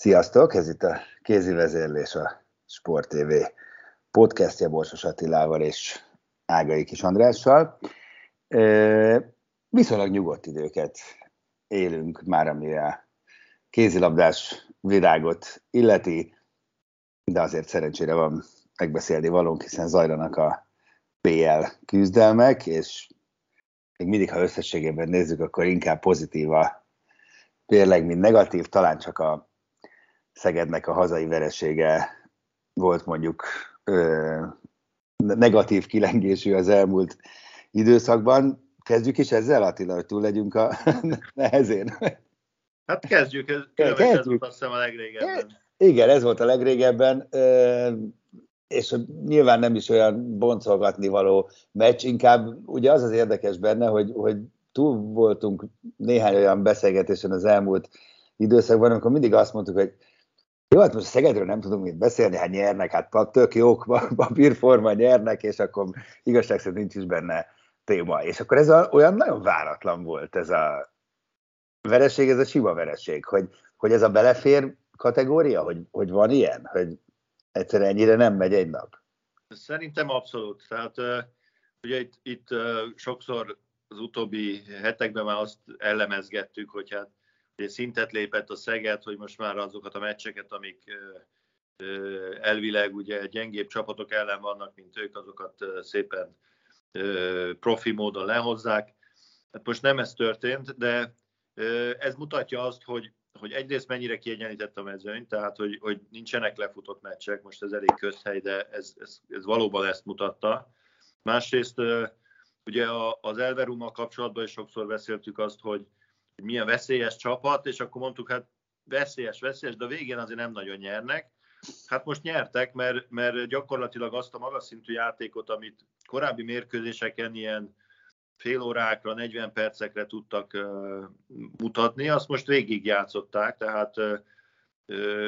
Sziasztok, ez itt a kézi vezérlés a Sport TV podcastja Borsos Attilával és Ágai Kis Andrással. Viszonylag nyugodt időket élünk már, ami a kézilabdás virágot illeti, de azért szerencsére van megbeszélni valónk, hiszen zajlanak a PL küzdelmek, és még mindig, ha összességében nézzük, akkor inkább pozitív a tényleg, mint negatív, talán csak a Szegednek a hazai veresége volt mondjuk ö, negatív kilengésű az elmúlt időszakban. Kezdjük is ezzel, Attila, hogy túl legyünk a nehezén. Hát kezdjük, ez, kezdjük. ez volt azt hiszem a legrégebben. Igen, ez volt a legrégebben, és nyilván nem is olyan boncolgatni való meccs, inkább ugye az az érdekes benne, hogy, hogy túl voltunk néhány olyan beszélgetésen az elmúlt időszakban, amikor mindig azt mondtuk, hogy jó, hát most a Szegedről nem tudunk mit beszélni, hát nyernek, hát tök jók, papírforma nyernek, és akkor igazság szerint nincs is benne téma. És akkor ez a, olyan nagyon váratlan volt ez a vereség, ez a sima vereség, hogy, hogy ez a belefér kategória, hogy, hogy van ilyen, hogy egyszerűen ennyire nem megy egy nap. Szerintem abszolút. Tehát ugye itt, itt sokszor az utóbbi hetekben már azt elemezgettük, hogy hát szintet lépett a Szeged, hogy most már azokat a meccseket, amik elvileg ugye gyengébb csapatok ellen vannak, mint ők, azokat szépen profi módon lehozzák. Hát most nem ez történt, de ez mutatja azt, hogy, hogy egyrészt mennyire kiegyenlített a mezőny, tehát hogy, hogy nincsenek lefutott meccsek, most ez elég közhely, de ez, ez, ez valóban ezt mutatta. Másrészt ugye az Elverummal kapcsolatban is sokszor beszéltük azt, hogy hogy milyen veszélyes csapat, és akkor mondtuk, hát veszélyes, veszélyes, de a végén azért nem nagyon nyernek. Hát most nyertek, mert, mert gyakorlatilag azt a magas szintű játékot, amit korábbi mérkőzéseken ilyen fél órákra, 40 percekre tudtak uh, mutatni, azt most végig játszották, tehát uh,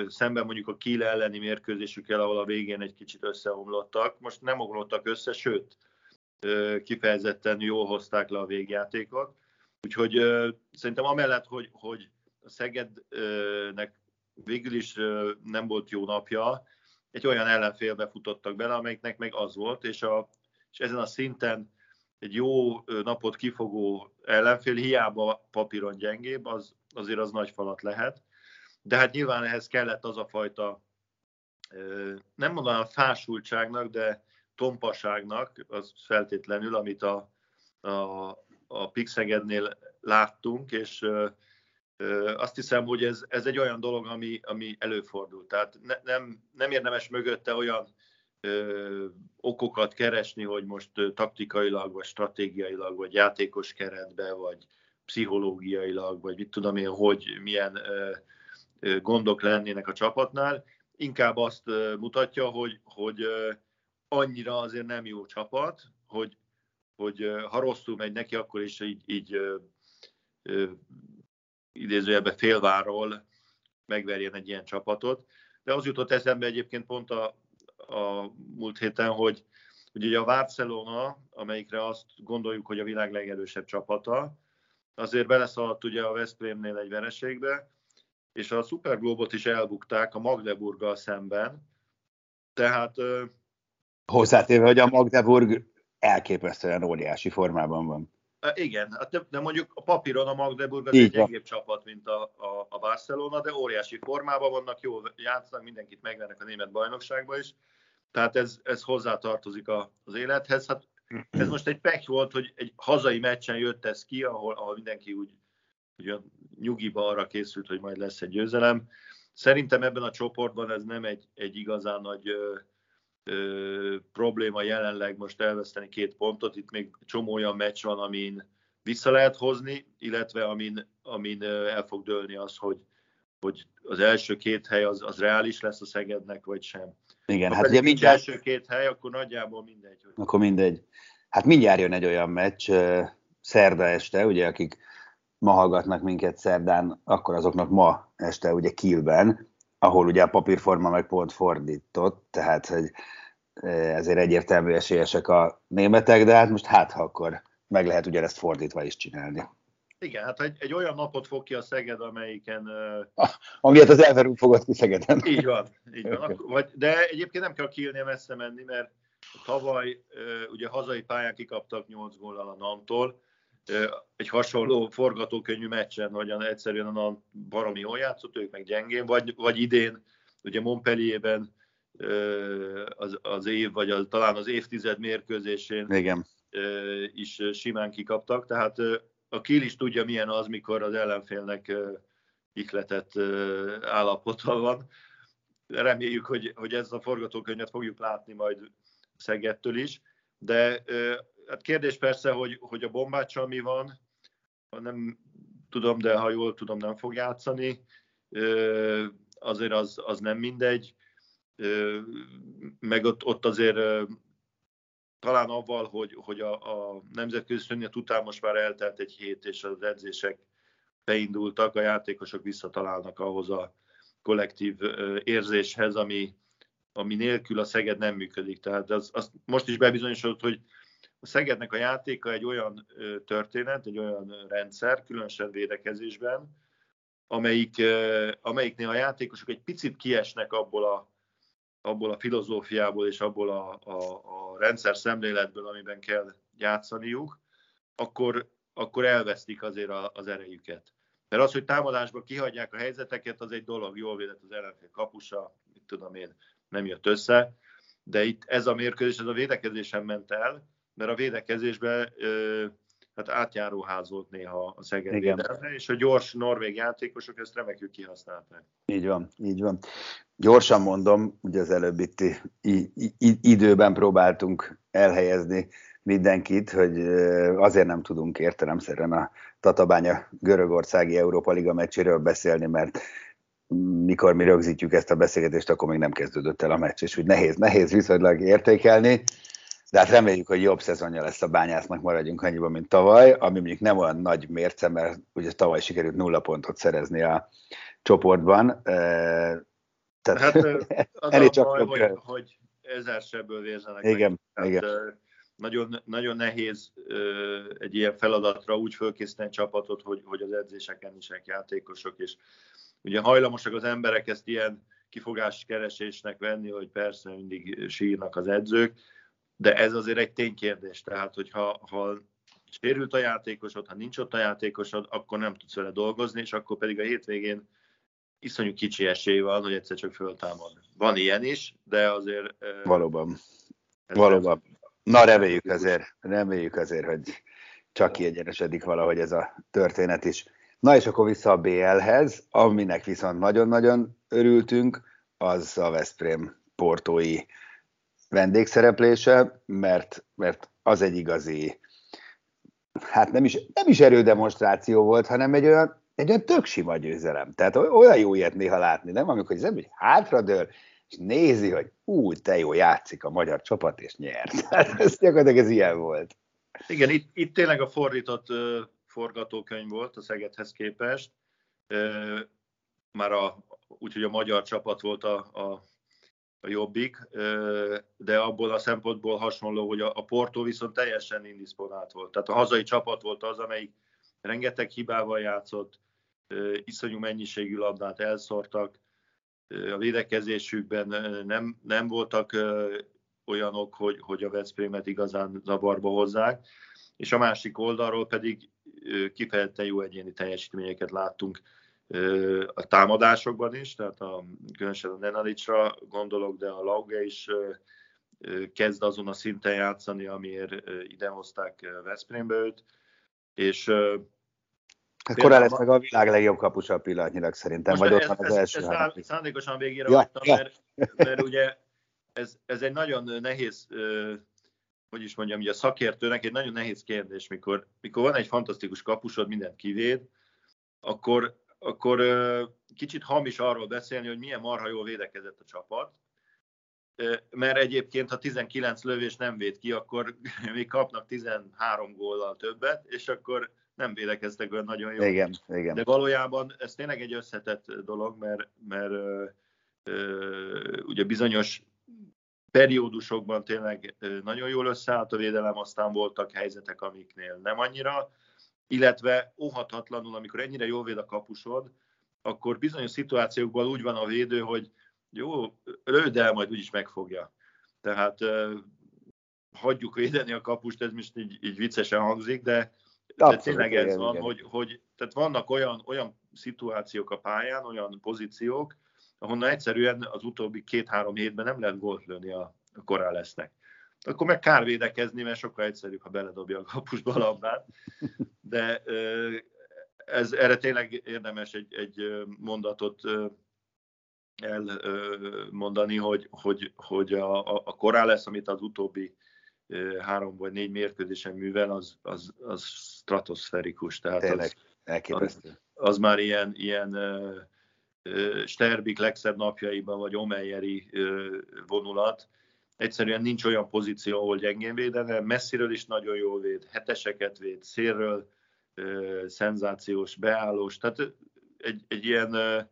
szemben mondjuk a Kiel elleni mérkőzésükkel, ahol a végén egy kicsit összeomlottak, most nem omlottak össze, sőt, kifejezetten jól hozták le a végjátékot. Úgyhogy szerintem amellett, hogy, hogy a Szegednek végül is nem volt jó napja, egy olyan ellenfélbe futottak bele, amelyiknek meg az volt, és, a, és ezen a szinten egy jó napot kifogó ellenfél, hiába papíron gyengébb, az, azért az nagy falat lehet. De hát nyilván ehhez kellett az a fajta, nem mondanám fásultságnak, de tompaságnak, az feltétlenül, amit a, a, a Pixegednél láttunk, és azt hiszem, hogy ez, ez egy olyan dolog, ami, ami előfordul. Tehát ne, nem, nem érdemes mögötte olyan ö, okokat keresni, hogy most ö, taktikailag, vagy stratégiailag, vagy játékos keretbe, vagy pszichológiailag, vagy mit tudom én, hogy milyen ö, ö, gondok lennének a csapatnál. Inkább azt ö, mutatja, hogy, hogy ö, annyira azért nem jó csapat, hogy hogy ha rosszul megy neki, akkor is így, így idézőjelben félváról megverjen egy ilyen csapatot. De az jutott eszembe egyébként pont a, a múlt héten, hogy, hogy ugye a Barcelona, amelyikre azt gondoljuk, hogy a világ legerősebb csapata, azért beleszaladt ugye a Veszprémnél egy vereségbe, és a Superglobot is elbukták a Magdeburggal szemben. Tehát... Hozzátéve, hogy a Magdeburg elképesztően óriási formában van. Igen, hát de mondjuk a papíron a Magdeburg az egy gyengébb csapat, mint a, a, a Barcelona, de óriási formában vannak, jól játszanak, mindenkit megvernek a német bajnokságban is. Tehát ez, ez hozzátartozik az élethez. Hát ez most egy pek volt, hogy egy hazai meccsen jött ez ki, ahol, ahol mindenki úgy, úgy nyugiba arra készült, hogy majd lesz egy győzelem. Szerintem ebben a csoportban ez nem egy, egy igazán nagy ö, probléma jelenleg most elveszteni két pontot. Itt még csomó olyan meccs van, amin vissza lehet hozni, illetve amin, amin el fog dőlni az, hogy, hogy az első két hely az, az reális lesz a Szegednek, vagy sem. Igen, ha hát ugye mindjárt... első két hely, akkor nagyjából mindegy. Hogy... Akkor mindegy. Hát mindjárt jön egy olyan meccs, szerda este, ugye, akik ma hallgatnak minket szerdán, akkor azoknak ma este ugye Kielben, ahol ugye a papírforma meg pont fordított, tehát hogy ezért egyértelmű esélyesek a németek, de hát most hát, ha akkor meg lehet ugyanezt fordítva is csinálni. Igen, hát egy, egy olyan napot fog ki a Szeged, amelyiken... Uh, amiért az Elverünk fogott ki Szegeden. Így van, így van. Okay. Vagy, de egyébként nem kell Kielnél messze menni, mert tavaly ugye hazai pályán kikaptak 8 góllal a Namtól, egy hasonló forgatókönyvű meccsen, hogy egyszerűen a baromi jól játszott, ők meg gyengén, vagy, vagy idén, ugye Montpellierben az, az év, vagy az, talán az évtized mérkőzésén Igen. is simán kikaptak, tehát a Kiel is tudja, milyen az, mikor az ellenfélnek ihletett állapota van. Reméljük, hogy, hogy ezt a forgatókönyvet fogjuk látni majd Szegettől is, de hát kérdés persze, hogy, hogy a bombáccsal mi van, nem tudom, de ha jól tudom, nem fog játszani. Azért az, az nem mindegy. Meg ott, ott azért talán avval, hogy, hogy a, a nemzetközi szönnyet után most már eltelt egy hét, és az edzések beindultak, a játékosok visszatalálnak ahhoz a kollektív érzéshez, ami, ami nélkül a Szeged nem működik. Tehát az, az most is bebizonyosodott, hogy a Szegednek a játéka egy olyan történet, egy olyan rendszer, különösen védekezésben, amelyik, amelyiknél a játékosok egy picit kiesnek abból a abból a filozófiából és abból a, a, a rendszer szemléletből, amiben kell játszaniuk, akkor, akkor elvesztik azért a, az erejüket. Mert az, hogy támadásban kihagyják a helyzeteket, az egy dolog, jól védett az ellenfél kapusa, mit tudom én, nem jött össze, de itt ez a mérkőzés, ez a védekezésen ment el, mert a védekezésben hát átjáróház volt néha a Szeged védelme, és a gyors norvég játékosok ezt remekül kihasználták. Így van, így van. Gyorsan mondom, ugye az előbb itt időben próbáltunk elhelyezni mindenkit, hogy azért nem tudunk értelemszerűen a Tatabánya Görögországi Európa Liga meccséről beszélni, mert mikor mi rögzítjük ezt a beszélgetést, akkor még nem kezdődött el a meccs, és úgy nehéz, nehéz viszonylag értékelni, de hát reméljük, hogy jobb szezonja lesz a bányásznak, maradjunk annyiban, mint tavaly, ami mondjuk nem olyan nagy mérce, mert ugye tavaly sikerült nulla pontot szerezni a csoportban, tehát, hát az elég csak baj, hogy, hogy ezer sebből vérzenek. Igen, meg. igen. Nagyon, nagyon nehéz egy ilyen feladatra úgy fölkészíteni a csapatot, hogy, hogy az edzéseken is játékosok, és ugye hajlamosak az emberek ezt ilyen keresésnek venni, hogy persze mindig sírnak az edzők, de ez azért egy ténykérdés, tehát hogyha ha sérült a játékosod, ha nincs ott a játékosod, akkor nem tudsz vele dolgozni, és akkor pedig a hétvégén iszonyú kicsi esély van, hogy egyszer csak föltámad. Van ilyen is, de azért... Valóban. Valóban. Na reméljük azért, reméljük azért, hogy csak kiegyenesedik valahogy ez a történet is. Na és akkor vissza a BL-hez, aminek viszont nagyon-nagyon örültünk, az a Veszprém portói vendégszereplése, mert, mert az egy igazi, hát nem is, nem is erődemonstráció volt, hanem egy olyan egy olyan tök sima győzelem. Tehát olyan jó ilyet néha látni, nem? Amikor az ember hátradől, és nézi, hogy ú, te jó játszik a magyar csapat, és nyert. Hát ez gyakorlatilag ez ilyen volt. Igen, itt, itt tényleg a fordított forgatókönyv volt a Szegedhez képest. Már a, úgyhogy a magyar csapat volt a, a, a jobbik, de abból a szempontból hasonló, hogy a, Porto viszont teljesen indisponált volt. Tehát a hazai csapat volt az, amelyik rengeteg hibával játszott, iszonyú mennyiségű labdát elszórtak, a védekezésükben nem, nem voltak olyanok, hogy, hogy a Veszprémet igazán zavarba hozzák, és a másik oldalról pedig kifejezetten jó egyéni teljesítményeket láttunk a támadásokban is, tehát a, különösen a Nenalicsra gondolok, de a Lauge is kezd azon a szinten játszani, amiért idehozták Veszprémbe őt, és Akkor lesz meg a világ legjobb kapusa pillanatnyilag szerintem, vagy ott van az első ez, ez szándékosan végére ja, hagytam, ja. Mert, mert ugye ez, ez egy nagyon nehéz, hogy is mondjam, ugye a szakértőnek egy nagyon nehéz kérdés, mikor, mikor van egy fantasztikus kapusod, mindent kivéd, akkor, akkor kicsit hamis arról beszélni, hogy milyen marha jól védekezett a csapat, mert egyébként, ha 19 lövés nem véd ki, akkor még kapnak 13 góllal többet, és akkor nem védekeztek olyan nagyon jól. Igen, igen. De valójában ez tényleg egy összetett dolog, mert, mert ö, ö, ugye bizonyos periódusokban tényleg nagyon jól összeállt a védelem, aztán voltak helyzetek, amiknél nem annyira, illetve óhatatlanul, amikor ennyire jól véd a kapusod, akkor bizonyos szituációkban úgy van a védő, hogy jó, lőd el, majd úgyis megfogja. Tehát uh, hagyjuk védeni a kapust, ez most így, így viccesen hangzik, de, de tényleg ez igen, van, igen. Hogy, hogy tehát vannak olyan, olyan szituációk a pályán, olyan pozíciók, ahonnan egyszerűen az utóbbi két-három hétben nem lehet gólt lőni a, a korán lesznek. Akkor meg kár védekezni, mert sokkal egyszerűbb, ha beledobja a kapusba a labdát. De ez, erre tényleg érdemes egy, egy mondatot elmondani, hogy, hogy, hogy a, a korán lesz, amit az utóbbi három vagy négy mérkőzésen művel, az, az, az stratoszferikus. Tehát Tényleg, az, az, az már ilyen, ilyen Sterbik legszebb napjaiban, vagy Omeyeri vonulat. Egyszerűen nincs olyan pozíció, ahol gyengén védene. Messziről is nagyon jól véd, heteseket véd, szélről uh, szenzációs, beállós. Tehát egy, egy ilyen uh,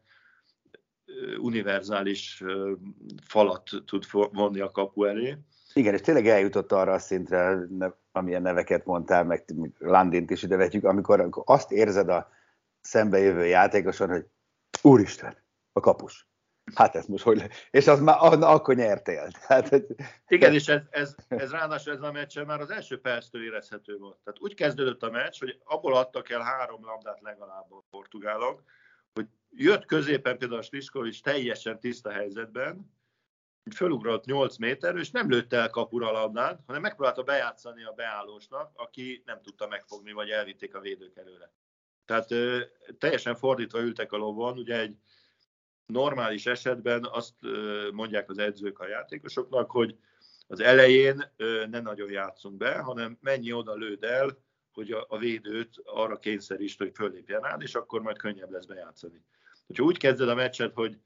univerzális falat tud vonni a kapu elé. Igen, és tényleg eljutott arra a szintre, amilyen neveket mondtál, meg Landint is idevetjük, amikor azt érzed a szembejövő játékoson, hogy úristen, a kapus. Hát ez most hogy le... És az már akkor nyertél. Hát, hogy... Igen, és ez, ez, ez ráadásul ez a meccs már az első perctől érezhető volt. Tehát úgy kezdődött a meccs, hogy abból adtak el három labdát legalább a portugálok, hogy jött középen például Sliskovics teljesen tiszta helyzetben, fölugrott 8 méterről, és nem lőtte el kapura labdát, hanem megpróbálta bejátszani a beállósnak, aki nem tudta megfogni, vagy elvitték a védők előre. Tehát ö, teljesen fordítva ültek a lovon, ugye egy normális esetben azt mondják az edzők a játékosoknak, hogy az elején ne nagyon játszunk be, hanem mennyi oda lőd el, hogy a, védőt arra kényszerítsd, hogy fölépjen rád, és akkor majd könnyebb lesz bejátszani. Hogyha úgy kezded a meccset, hogy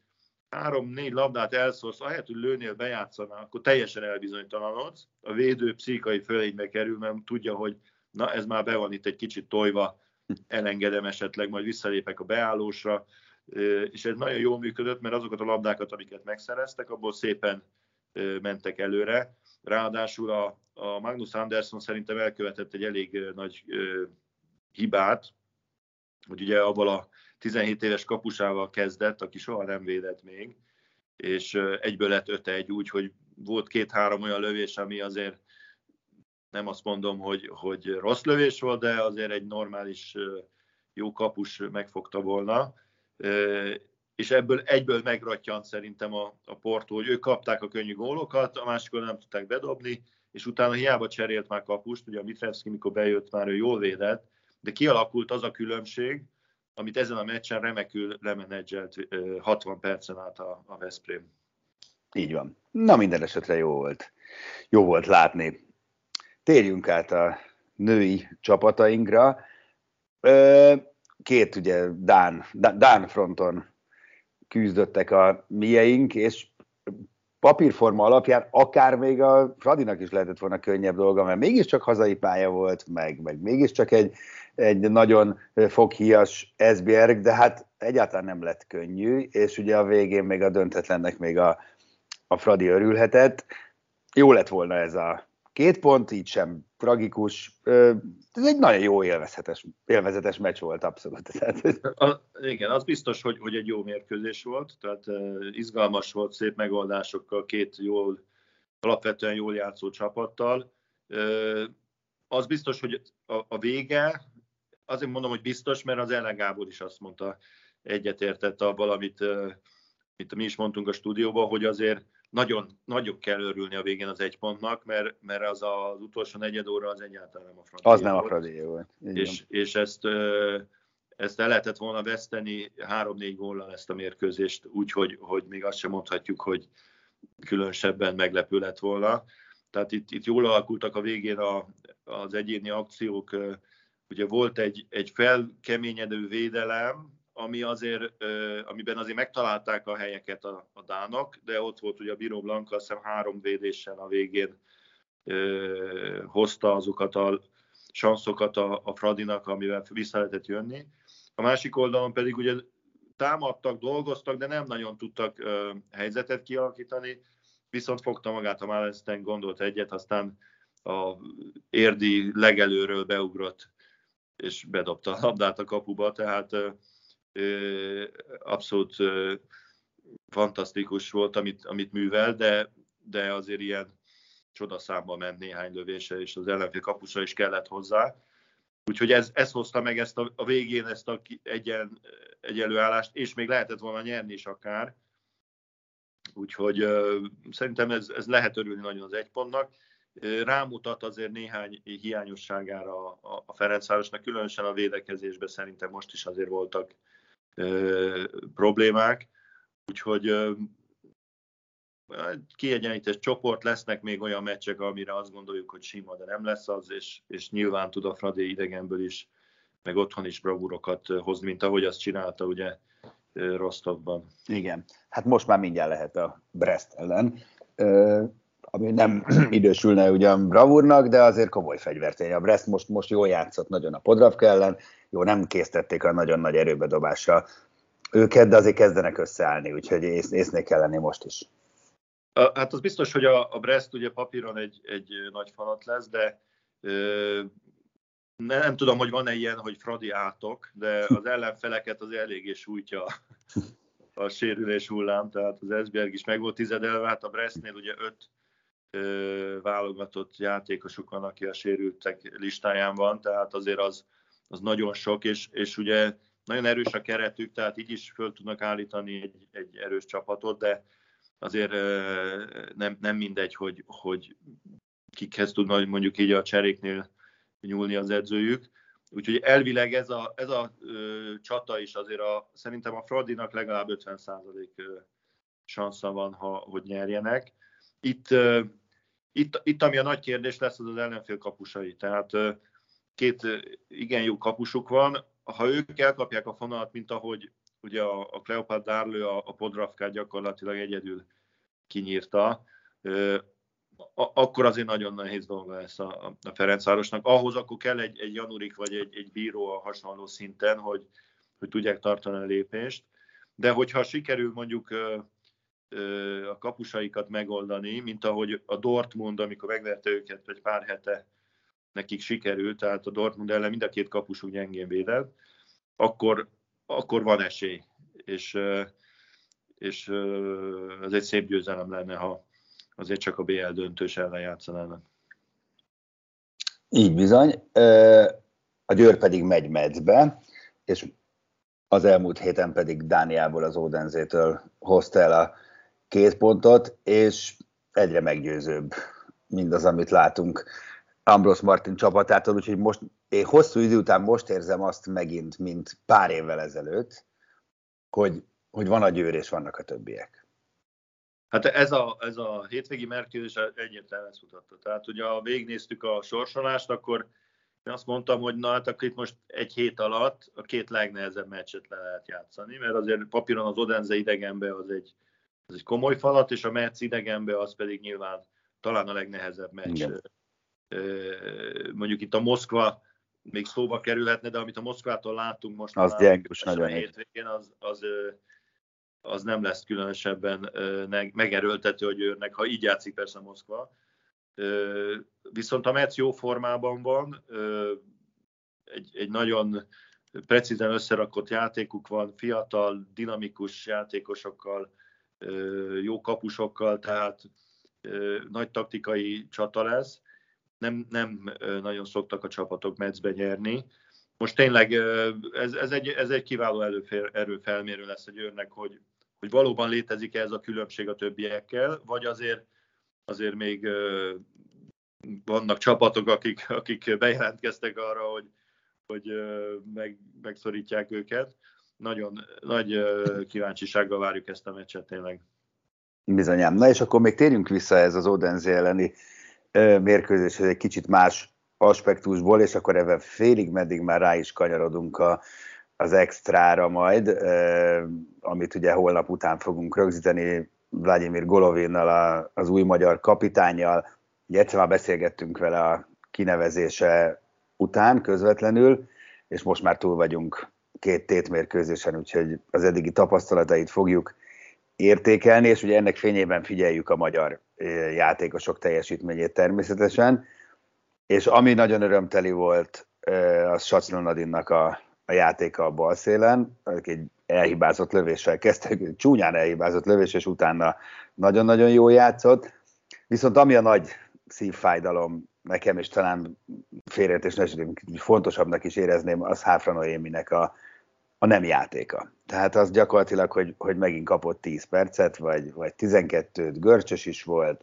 három-négy labdát elszórsz, ahelyett, hogy lőnél bejátszana, akkor teljesen elbizonytalanodsz. A védő pszichai fölénybe kerül, mert tudja, hogy na ez már be van itt egy kicsit tojva, elengedem esetleg, majd visszalépek a beállósra, és ez nagyon jól működött, mert azokat a labdákat, amiket megszereztek, abból szépen mentek előre. Ráadásul a, a Magnus Anderson szerintem elkövetett egy elég nagy hibát, hogy ugye abban a 17 éves kapusával kezdett, aki soha nem védett még, és egyből lett 5-1 úgy, hogy volt két-három olyan lövés, ami azért nem azt mondom, hogy, hogy rossz lövés volt, de azért egy normális jó kapus megfogta volna. És ebből egyből megrattyant szerintem a, a Porto, hogy ők kapták a könnyű gólokat, a másikon nem tudták bedobni, és utána hiába cserélt már kapust, ugye a Mitrevski, mikor bejött, már ő jól védett, de kialakult az a különbség, amit ezen a meccsen remekül lemenedzselt 60 percen át a, a Veszprém. Így van. Na minden esetre jó volt. Jó volt látni. Térjünk át a női csapatainkra. Két ugye Dán, Dán fronton küzdöttek a mieink, és papírforma alapján akár még a Fradinak is lehetett volna könnyebb dolga, mert mégiscsak hazai pálya volt, meg, meg mégiscsak egy egy nagyon foghíjas SBR, de hát egyáltalán nem lett könnyű, és ugye a végén még a döntetlennek még a, a Fradi örülhetett. Jó lett volna ez a két pont, így sem tragikus. Ez egy nagyon jó élvezhetes, élvezetes meccs volt abszolút. A, igen, az biztos, hogy, hogy egy jó mérkőzés volt, tehát izgalmas volt, szép megoldásokkal, két jól, alapvetően jól játszó csapattal az biztos, hogy a, a vége, azért mondom, hogy biztos, mert az Ellen Gábor is azt mondta, egyetértett abban, amit, amit mi is mondtunk a stúdióban, hogy azért nagyon, nagyon kell örülni a végén az egy pontnak, mert, mert az az utolsó negyed óra az egyáltalán nem a Fradi Az nem a Fradi volt. És, és ezt, ezt el lehetett volna veszteni három-négy góllal ezt a mérkőzést, úgyhogy hogy még azt sem mondhatjuk, hogy különösebben meglepő lett volna. Tehát itt, itt jól alakultak a végén a, az egyéni akciók. Ugye volt egy, egy felkeményedő védelem, ami azért, amiben azért megtalálták a helyeket a, a dánok, de ott volt ugye a Bíró Blanka, azt hiszem három védéssel a végén hozta azokat a sanszokat a, a Fradinak, amivel vissza lehetett jönni. A másik oldalon pedig ugye támadtak, dolgoztak, de nem nagyon tudtak uh, helyzetet kialakítani, viszont fogta magát a Malenstein, gondolt egyet, aztán a érdi legelőről beugrott, és bedobta a labdát a kapuba, tehát abszolút fantasztikus volt, amit, amit művel, de, de azért ilyen csodaszámba ment néhány lövése, és az ellenfél kapusra is kellett hozzá. Úgyhogy ez, ez hozta meg ezt a, a végén ezt a egyen, egyenlő állást, és még lehetett volna nyerni is akár. Úgyhogy uh, szerintem ez, ez lehet örülni nagyon az egy pontnak. Rámutat azért néhány hiányosságára a, a Ferencvárosnak, különösen a védekezésben szerintem most is azért voltak problémák, úgyhogy kiegyenlített csoport, lesznek még olyan meccsek, amire azt gondoljuk, hogy sima, de nem lesz az, és, és nyilván tud a Fradi idegenből is, meg otthon is bravúrokat hozni, mint ahogy azt csinálta ugye Rostovban. Igen, hát most már mindjárt lehet a Brest ellen, ami nem idősülne ugyan bravúrnak, de azért komoly fegyvertény. A Brest most, most jól játszott nagyon a Podravka ellen, jó, nem késztették a nagyon nagy erőbedobásra őket, de azért kezdenek összeállni, úgyhogy ész, észnék kell lenni most is. Hát az biztos, hogy a, a Brest ugye papíron egy, egy nagy falat lesz, de ö, nem, nem tudom, hogy van-e ilyen, hogy Fradi átok, de az ellenfeleket az eléggé sújtja a sérülés hullám, tehát az Esbjerg is meg volt tizedelve, hát a Brestnél ugye öt ö, válogatott játékosuk van, aki a sérültek listáján van, tehát azért az, az nagyon sok, és, és ugye nagyon erős a keretük, tehát így is föl tudnak állítani egy, egy erős csapatot, de azért nem, nem mindegy, hogy, hogy kikhez tudna mondjuk így a cseréknél nyúlni az edzőjük. Úgyhogy elvileg ez a, ez a ö, csata is azért a, szerintem a Fradinak legalább 50% sansza van, ha, hogy nyerjenek. Itt, ö, itt, itt, ami a nagy kérdés lesz, az az ellenfél kapusai. Tehát ö, két igen jó kapusuk van, ha ők elkapják a fonalat, mint ahogy ugye a, a Dárlő a, a Podravkát gyakorlatilag egyedül kinyírta, akkor azért nagyon nehéz dolga lesz a, a Ferencvárosnak. Ahhoz akkor kell egy, egy Janurik vagy egy, egy bíró a hasonló szinten, hogy, hogy tudják tartani a lépést. De hogyha sikerül mondjuk a kapusaikat megoldani, mint ahogy a Dortmund, amikor megverte őket egy pár hete, nekik sikerült, tehát a Dortmund ellen mind a két kapusuk gyengén védett, akkor, akkor van esély. És, és ez egy szép győzelem lenne, ha azért csak a BL döntős ellen játszanának. Így bizony. A Győr pedig megy medzbe, és az elmúlt héten pedig Dániából, az Odenzétől hozta el a két pontot, és egyre meggyőzőbb mindaz, amit látunk Ambros Martin csapatától, úgyhogy most én hosszú idő után most érzem azt megint, mint pár évvel ezelőtt, hogy, hogy van a győr és vannak a többiek. Hát ez a, ez a hétvégi mérkőzés egyértelműen ezt mutatta. Tehát ugye, ha végignéztük a sorsolást, akkor én azt mondtam, hogy na hát akkor itt most egy hét alatt a két legnehezebb meccset le lehet játszani, mert azért papíron az Odense idegenbe az egy, az egy komoly falat, és a Metz idegenbe az pedig nyilván talán a legnehezebb meccs. Igen. Mondjuk itt a Moszkva még szóba kerülhetne, de amit a Moszkvától látunk most az gyengus, nagyon hétvégén, az, az, az nem lesz különösebben megerőltető a győrnek, ha így játszik persze a Moszkva. Viszont a Metsz jó formában van, egy, egy nagyon precízen összerakott játékuk van, fiatal, dinamikus játékosokkal, jó kapusokkal, tehát nagy taktikai csata lesz nem, nem nagyon szoktak a csapatok meccbe nyerni. Most tényleg ez, ez, egy, ez egy kiváló előfér, erőfelmérő lesz a Győrnek, hogy, hogy valóban létezik ez a különbség a többiekkel, vagy azért, azért még vannak csapatok, akik, akik bejelentkeztek arra, hogy, hogy meg, megszorítják őket. Nagyon nagy kíváncsisággal várjuk ezt a meccset tényleg. Bizonyám. Na és akkor még térjünk vissza ez az Odense elleni mérkőzéshez egy kicsit más aspektusból, és akkor ebben félig meddig már rá is kanyarodunk a, az extrára majd, amit ugye holnap után fogunk rögzíteni Vladimir Golovinnal, az új magyar kapitányjal. Ugye egyszer már beszélgettünk vele a kinevezése után közvetlenül, és most már túl vagyunk két tétmérkőzésen, úgyhogy az eddigi tapasztalatait fogjuk értékelni, és ugye ennek fényében figyeljük a magyar játékosok teljesítményét természetesen. És ami nagyon örömteli volt, az Saclonadinnak a, a játéka a bal szélen, egy elhibázott lövéssel kezdtek, csúnyán elhibázott lövés, és utána nagyon-nagyon jó játszott. Viszont ami a nagy szívfájdalom nekem, és talán félreértés fontosabbnak is érezném, az Háfra Noéminek a, a nem játéka. Tehát az gyakorlatilag, hogy, hogy megint kapott 10 percet, vagy, vagy 12-t, görcsös is volt,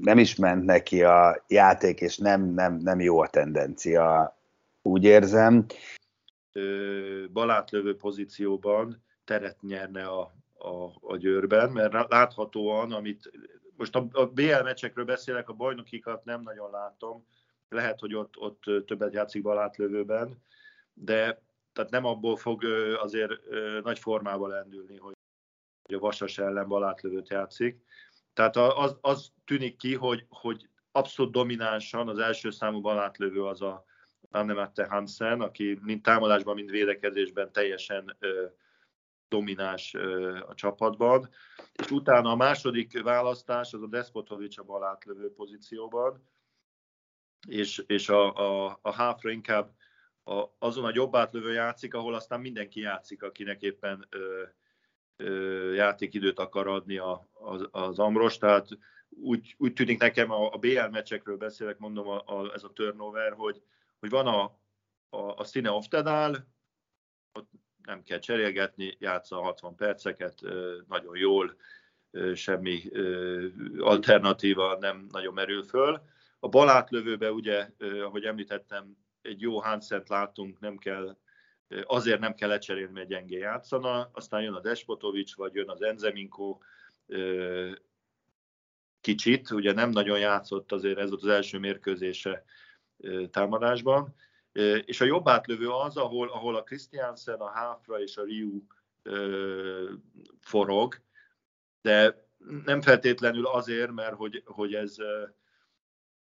nem is ment neki a játék, és nem, nem, nem jó a tendencia, úgy érzem. Balátlövő pozícióban teret nyerne a, a, a győrben, mert láthatóan, amit most a, a BL meccsekről beszélek, a bajnokikat nem nagyon látom, lehet, hogy ott, ott többet játszik balátlövőben, de tehát nem abból fog azért nagy formába lendülni, hogy a Vasas ellen balátlövőt játszik. Tehát az, az tűnik ki, hogy, hogy abszolút dominánsan az első számú balátlövő az a Annemette Hansen, aki mind támadásban, mind védekezésben teljesen domináns a csapatban. És utána a második választás az a Despotovics a balátlövő pozícióban, és, és a, a, a Háfra inkább a, azon a jobb átlövő játszik, ahol aztán mindenki játszik, akinek éppen ö, ö, játékidőt akar adni a, az, az Amros, tehát úgy, úgy tűnik nekem, a, a BL meccsekről beszélek, mondom, a, a, ez a turnover, hogy, hogy van a, a, a színe Oftedál, ott nem kell cserélgetni, játsza 60 perceket, nagyon jól, semmi alternatíva nem nagyon merül föl. A balátlövőbe ugye, ahogy említettem, egy jó Hansent látunk, nem kell, azért nem kell lecserélni, mert gyengé játszana, aztán jön a Despotovics, vagy jön az Enzeminko, kicsit, ugye nem nagyon játszott azért, ez volt az első mérkőzése támadásban, és a jobb átlövő az, ahol, ahol a Christiansen, a Háfra és a Riu forog, de nem feltétlenül azért, mert hogy, hogy ez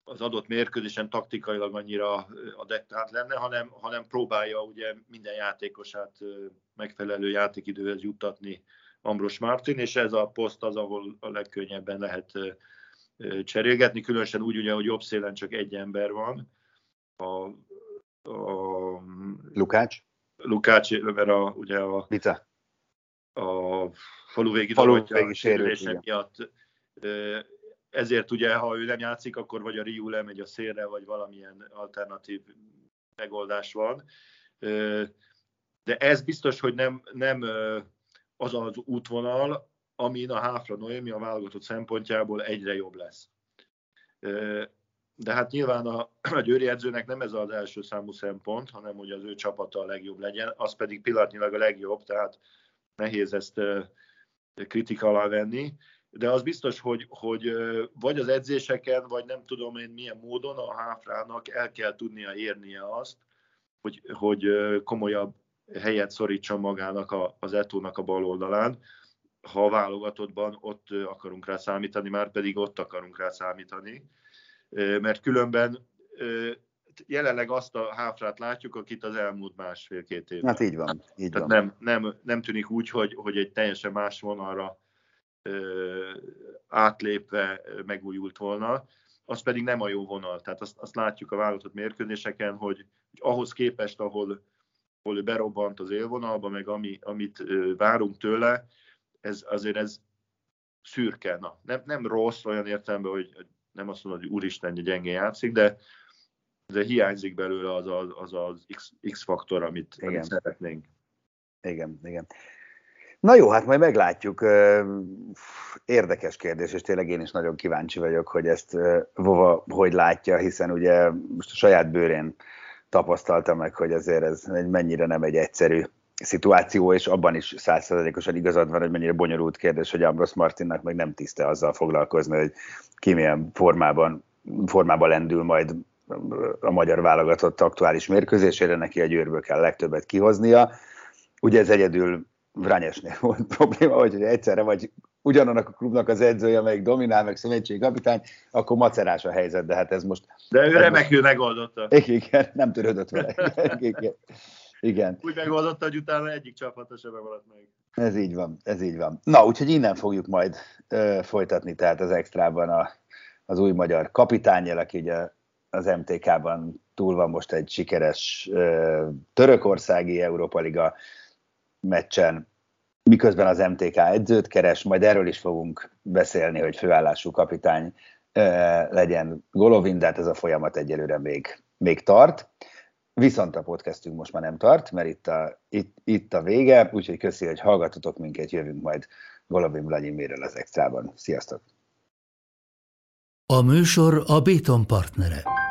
az adott mérkőzésen taktikailag annyira adektált lenne, hanem, hanem próbálja ugye minden játékosát megfelelő játékidőhez juttatni Ambros Martin, és ez a poszt az, ahol a legkönnyebben lehet cserélgetni, különösen úgy ugye, hogy jobb szélen csak egy ember van. A, a Lukács? Lukács, mert a, ugye a, Vica. a faluvégi, faluvégi sérülése miatt ezért ugye, ha ő nem játszik, akkor vagy a Riu lemegy a szélre, vagy valamilyen alternatív megoldás van. De ez biztos, hogy nem, nem az az útvonal, amin a Háfra Noémi a válogatott szempontjából egyre jobb lesz. De hát nyilván a, a győri edzőnek nem ez az első számú szempont, hanem hogy az ő csapata a legjobb legyen, az pedig pillanatnyilag a legjobb, tehát nehéz ezt kritika alá venni de az biztos, hogy, hogy vagy az edzéseken, vagy nem tudom én milyen módon a háfrának el kell tudnia érnie azt, hogy, hogy komolyabb helyet szorítson magának a, az etónak a bal oldalán, ha a válogatottban ott akarunk rá számítani, már pedig ott akarunk rá számítani, mert különben jelenleg azt a háfrát látjuk, akit az elmúlt másfél-két évben. Hát így van. Így Tehát van. Nem, nem, nem tűnik úgy, hogy, hogy egy teljesen más vonalra átlépve megújult volna, az pedig nem a jó vonal. Tehát azt, azt látjuk a válogatott mérkőzéseken, hogy, hogy ahhoz képest, ahol, ahol berobbant az élvonalba, meg ami, amit várunk tőle, ez azért ez szürke. Na, nem, nem rossz olyan értelemben, hogy nem azt mondom, hogy úristen, gyengén játszik, de, de hiányzik belőle az az, az, az X, X faktor, amit, amit szeretnénk. Igen, igen. Na jó, hát majd meglátjuk. Érdekes kérdés, és tényleg én is nagyon kíváncsi vagyok, hogy ezt Vova hogy látja, hiszen ugye most a saját bőrén tapasztalta meg, hogy azért ez mennyire nem egy egyszerű szituáció, és abban is százszerzalékosan igazad van, hogy mennyire bonyolult kérdés, hogy Ambros Martinnak meg nem tiszte azzal foglalkozni, hogy ki milyen formában, formában lendül majd a magyar válogatott aktuális mérkőzésére, neki a győrből kell legtöbbet kihoznia. Ugye ez egyedül Vranyesnél volt probléma, hogy egyszerre vagy ugyanannak a klubnak az edzője, amelyik dominál, meg szövetségi kapitány, akkor macerás a helyzet, de hát ez most... De ő remekül megoldotta. Igen, nem törődött vele. Igen. Igen. Úgy megoldotta, hogy utána egyik csapata sem maradt meg. Ez így van, ez így van. Na, úgyhogy innen fogjuk majd ö, folytatni, tehát az extrában a, az új magyar kapitányjal, aki ugye az MTK-ban túl van most egy sikeres ö, törökországi Európa Liga meccsen, miközben az MTK edzőt keres, majd erről is fogunk beszélni, hogy főállású kapitány legyen Golovin, de hát ez a folyamat egyelőre még, még tart. Viszont a podcastünk most már nem tart, mert itt a, itt, itt a vége, úgyhogy köszi, hogy hallgatotok minket, jövünk majd Golovin Vladimirrel az extrában. Sziasztok! A műsor a Béton partnere.